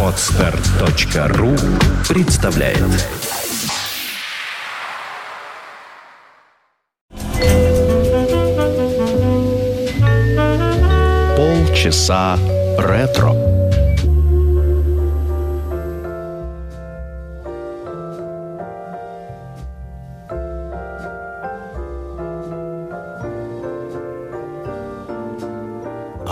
Отстар.ру представляет Полчаса ретро.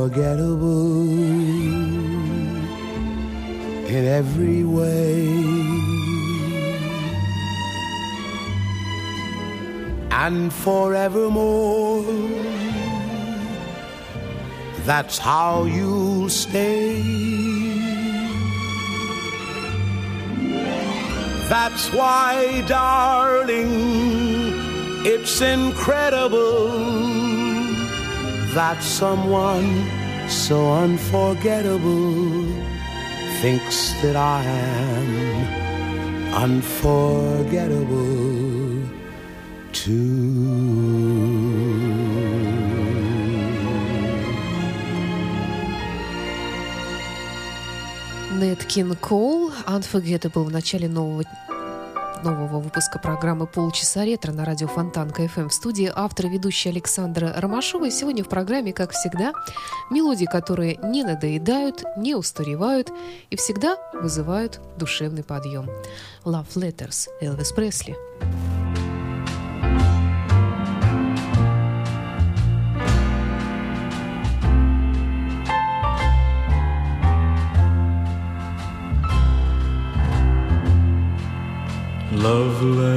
Unforgettable in every way. And forevermore, that's how you'll stay. That's why, darling, it's incredible that someone so unforgettable thinks that I am unforgettable too. Нэт Кинг Коул, Unforgettable в начале нового нового выпуска программы «Полчаса ретро» на радио Фонтан КФМ. В студии автор и ведущая Александра Ромашова. И сегодня в программе, как всегда, мелодии, которые не надоедают, не устаревают и всегда вызывают душевный подъем. Love Letters Элвис Пресли. Love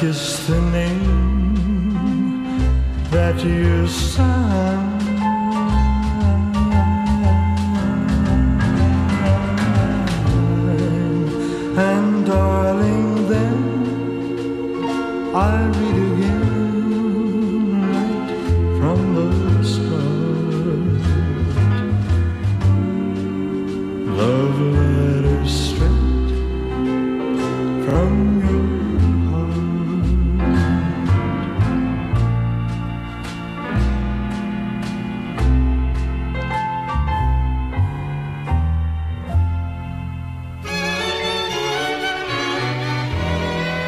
kiss the name that you signed.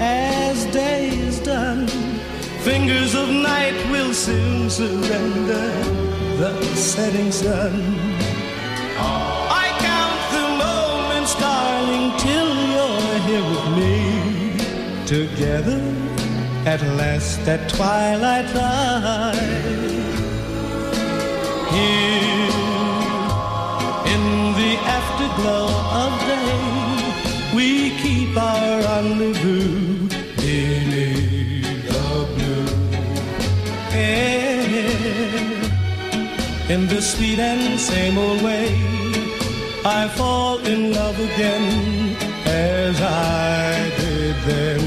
as day is done. Fingers of night will soon surrender the setting sun. I count the moments, darling, till you're here with me. Together at last at twilight time. Here in the afterglow of day, we keep our rendezvous In the sweet and same old way, I fall in love again as I did then.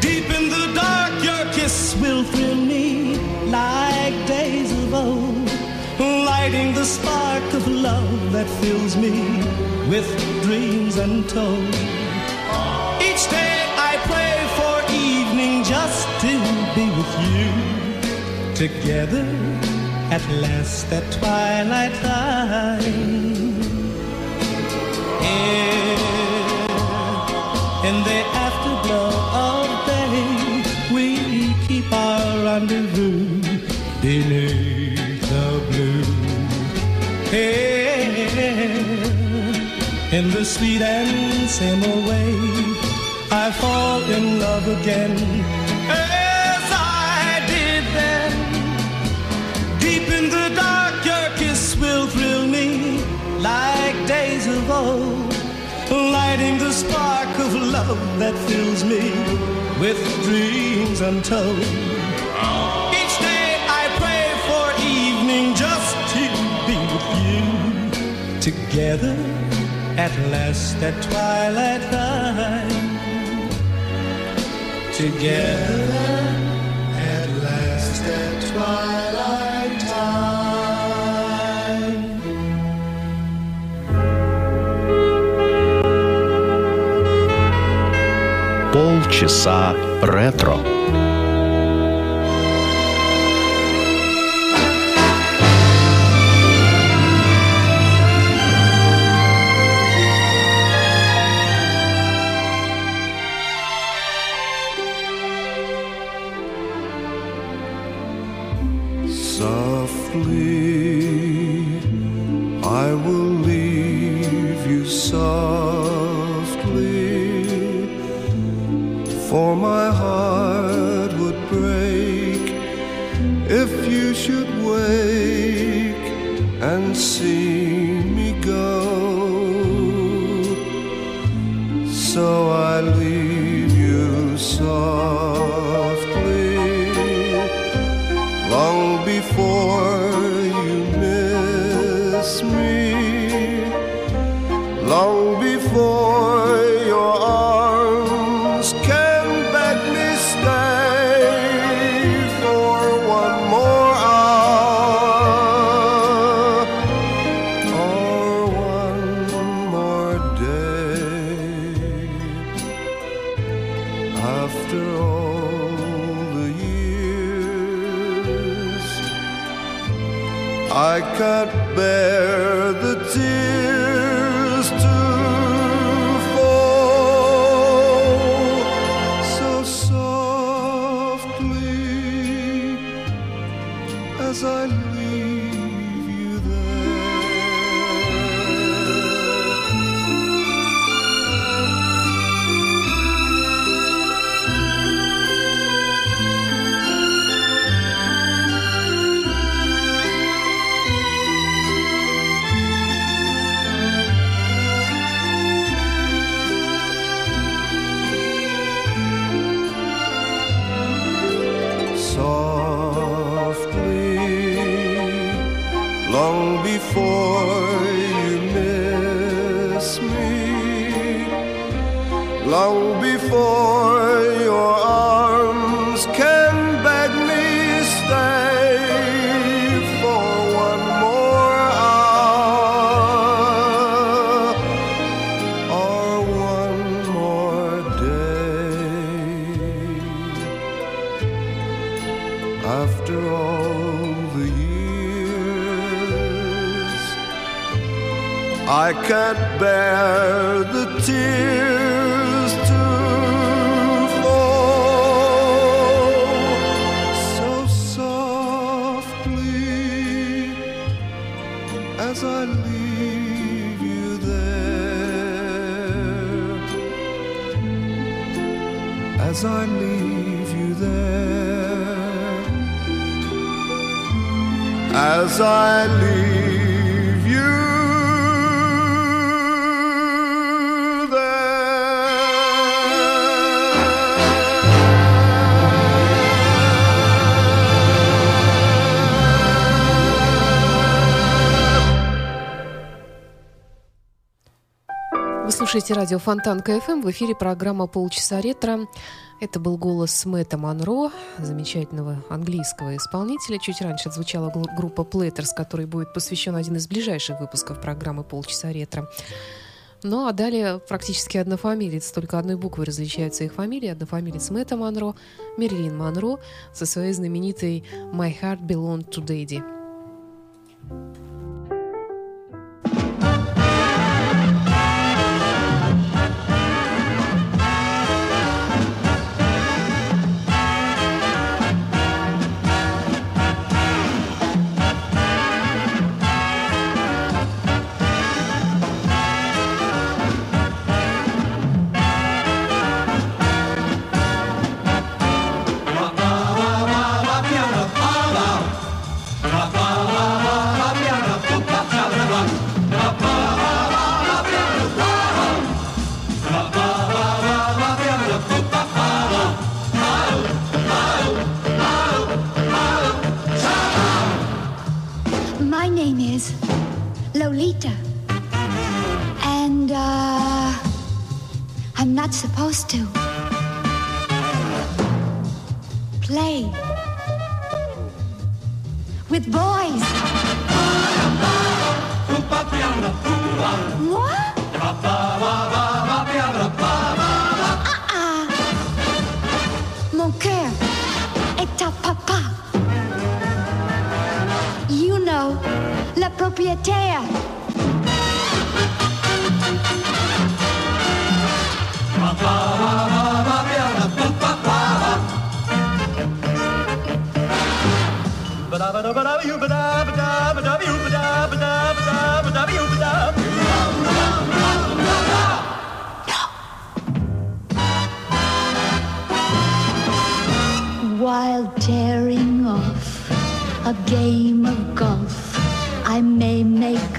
Deep in the dark, your kiss will thrill me like days of old, lighting the spark of love that fills me with dreams untold. Each day I pray for evening just to be with you. Together at last at twilight time. Here in the afterglow of day, we keep our rendezvous beneath the blue. Here in the sweet and same way, I fall in love again Deep in the dark, your kiss will thrill me like days of old, lighting the spark of love that fills me with dreams untold. Each day I pray for evening just to be with you. Together at last at twilight time. Together часа ретро. Long before you miss me. Long before can't bear the tears to fall so softly as I leave you there, as I leave you there. As I leave слушаете радио Фонтан КФМ. В эфире программа «Полчаса ретро». Это был голос Мэтта Монро, замечательного английского исполнителя. Чуть раньше звучала глу- группа Platters, которой будет посвящен один из ближайших выпусков программы «Полчаса ретро». Ну а далее практически однофамилец, только одной буквой различаются их фамилии. Однофамилец Мэтта Монро, Мерлин Монро со своей знаменитой «My Heart Belonged to Daddy». Le propriétaire. While tearing off a game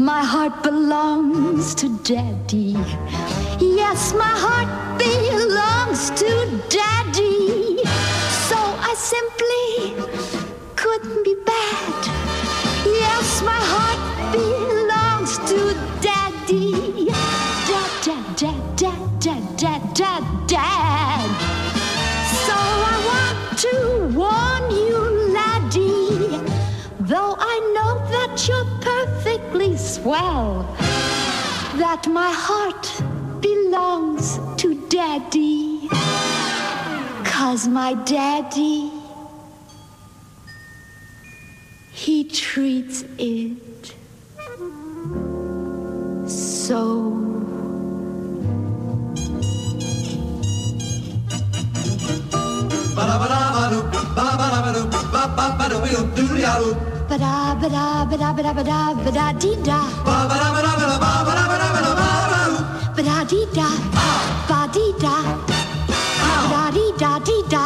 my heart belongs to daddy. Yes, my heart belongs to daddy. So I simply couldn't be bad. Yes, my heart belongs to daddy. Dad, dad, dad, dad, dad, dad, dad, well that my heart belongs to Daddy. Cause my daddy, he treats it so. ba ba ba ba ba ba ba ba ba ba da ba da ba da ba da ba da ba da dee da ba ba da ba da ba da ba da ba da ba da ba da dee da ba dee da ba dee da dee da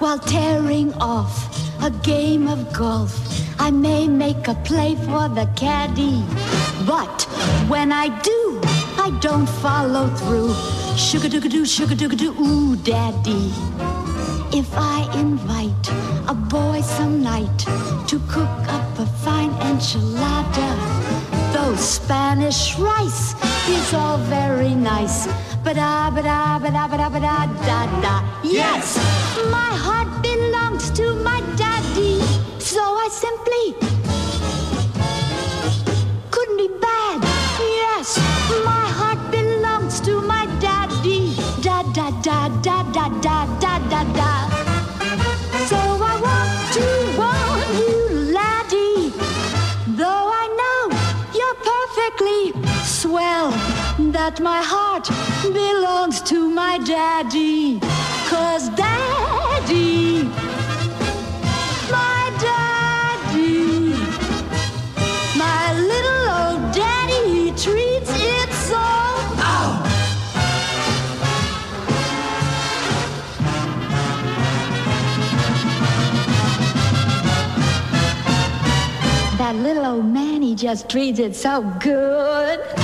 While tearing off a game of golf, I may make a play for the caddy. But when I do, I don't follow through. Sugar-doo-doo, sugar-doo-doo, ooh, daddy. If I invite a boy some night to cook up a fine enchilada, though Spanish rice is all very nice. Ba-da, ba-da, ba-da, ba-da, ba-da, da, da. Yes, my heart belongs to my daddy, so I simply that my heart belongs to my daddy. Cause daddy, my daddy, my little old daddy, he treats it so. That little old man, he just treats it so good.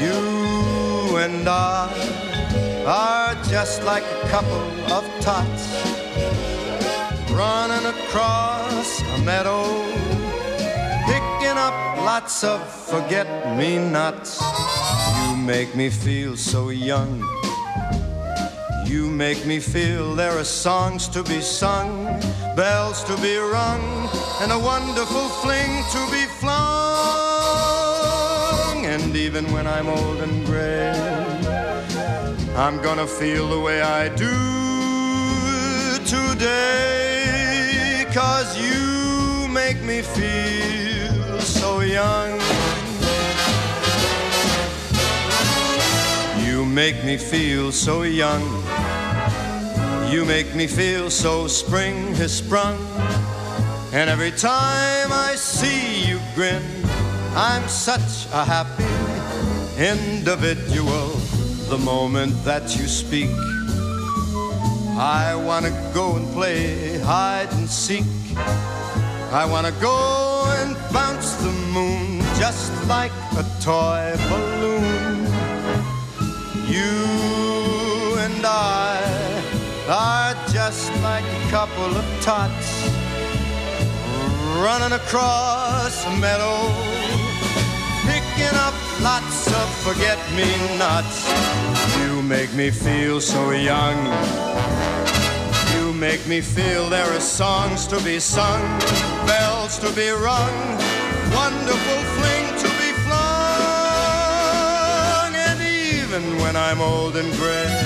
You and I are just like a couple of tots running across a meadow, picking up lots of forget me nots. You make me feel so young. You make me feel there are songs to be sung, bells to be rung, and a wonderful fling to be flung. And even when I'm old and gray, I'm gonna feel the way I do today. Cause you make me feel so young. You make me feel so young. You make me feel so spring has sprung. And every time I see you grin, I'm such a happy individual. The moment that you speak, I wanna go and play hide and seek. I wanna go and bounce the moon just like a toy balloon. You and I are just like a couple of tots running across a meadow, lots of forget me nots. You make me feel so young. You make me feel there are songs to be sung, bells to be rung, wonderful fling to be flung. And even when I'm old and gray,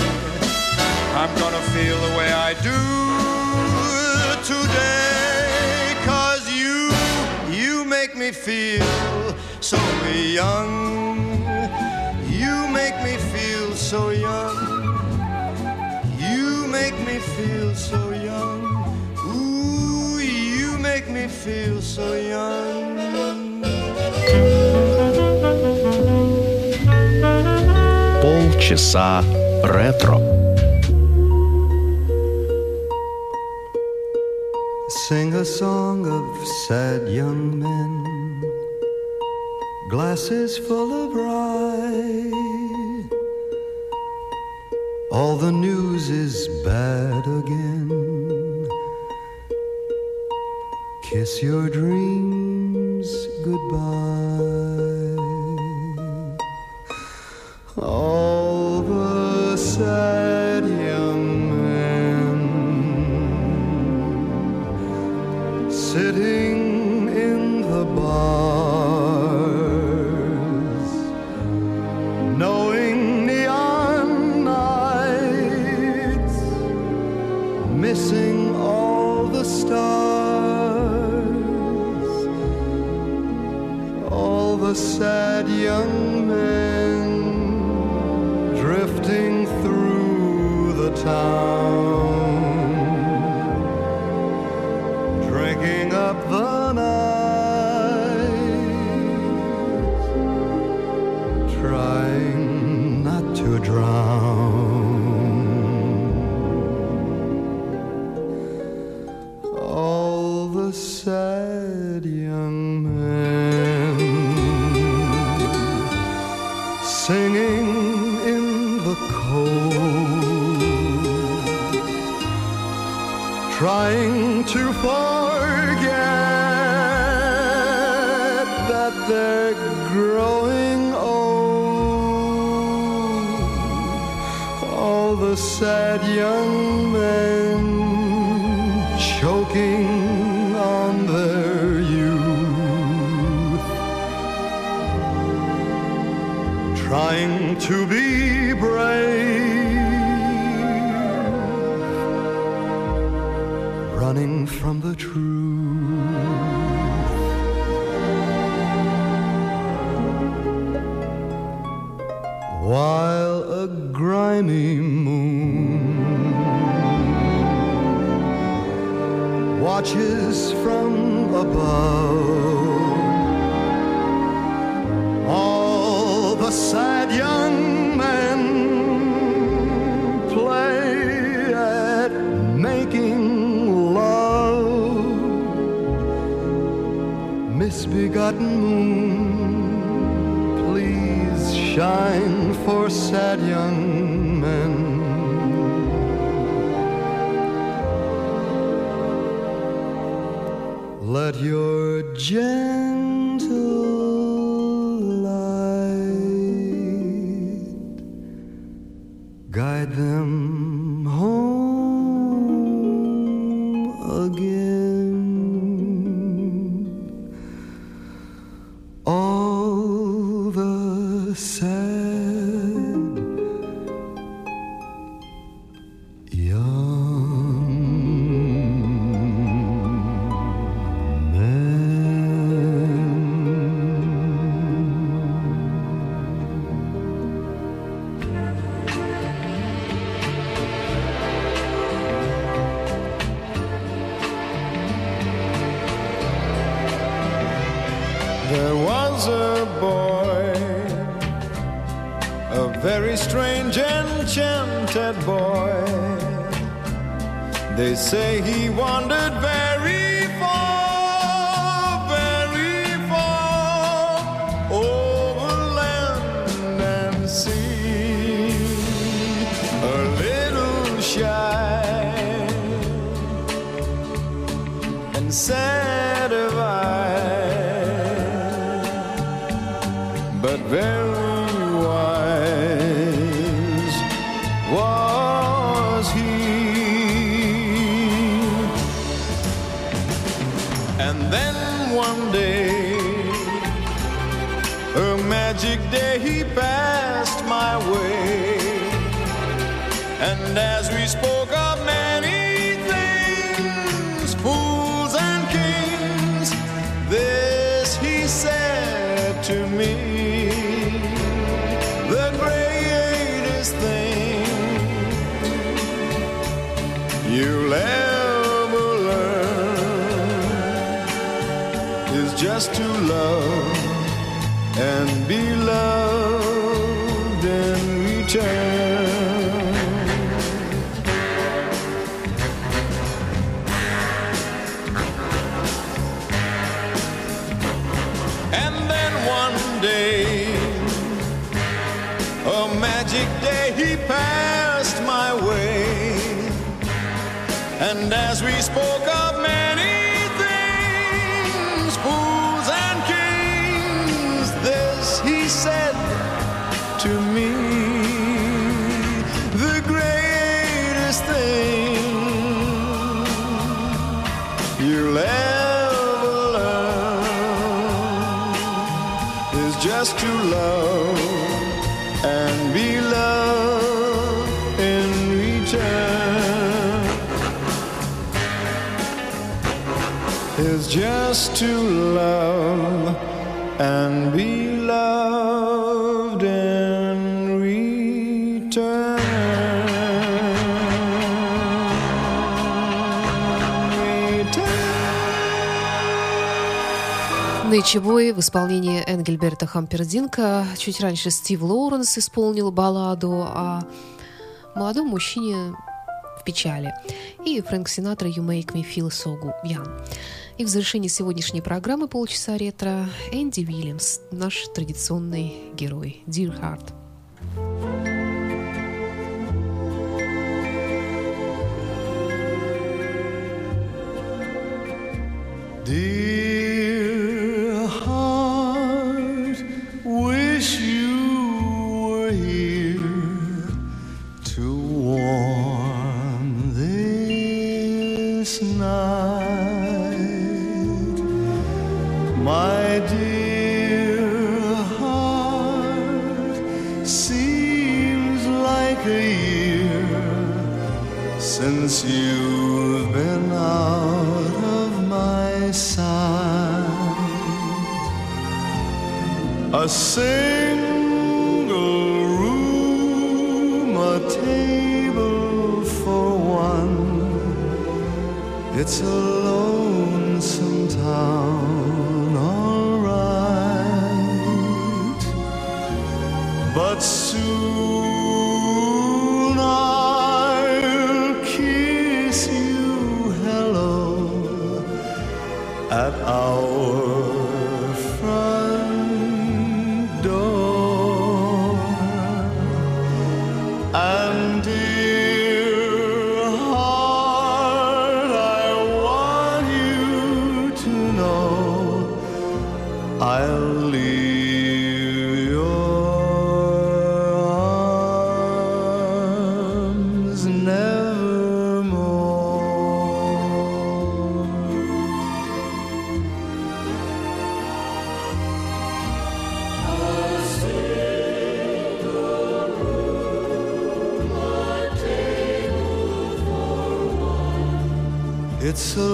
I'm gonna feel the way I do today. Cause you, you make me feel so young so young. You make me feel so young. Ooh, you make me feel so young. Полчаса ретро. Sing a song of sad young men, glasses full of rye. All the news is bad again. Kiss your dreams goodbye. All the sad the sad young man drifting through the town trying to be brave. running from the truth. While a grimy moon watches from above, sad young men play at making love. Misbegotten moon, please shine for sad young men. Let your gentle wandered very you'll ever learn is just to love and be loved in return. And then one day, a magic day, he passed And as we spoke of many things, fools and kings, this he said to me the greatest thing you'll ever learn is just to love Is just to love and be loved in return. Нейчебой в исполнении Энгельберта Хампердинка. Чуть раньше Стив Лоуренс исполнил балладу о молодом мужчине в печали. И Фрэнк Синатра «You make me feel so young». И в завершении сегодняшней программы «Полчаса ретро» Энди Уильямс, наш традиционный герой. Dear Heart. Dear It's a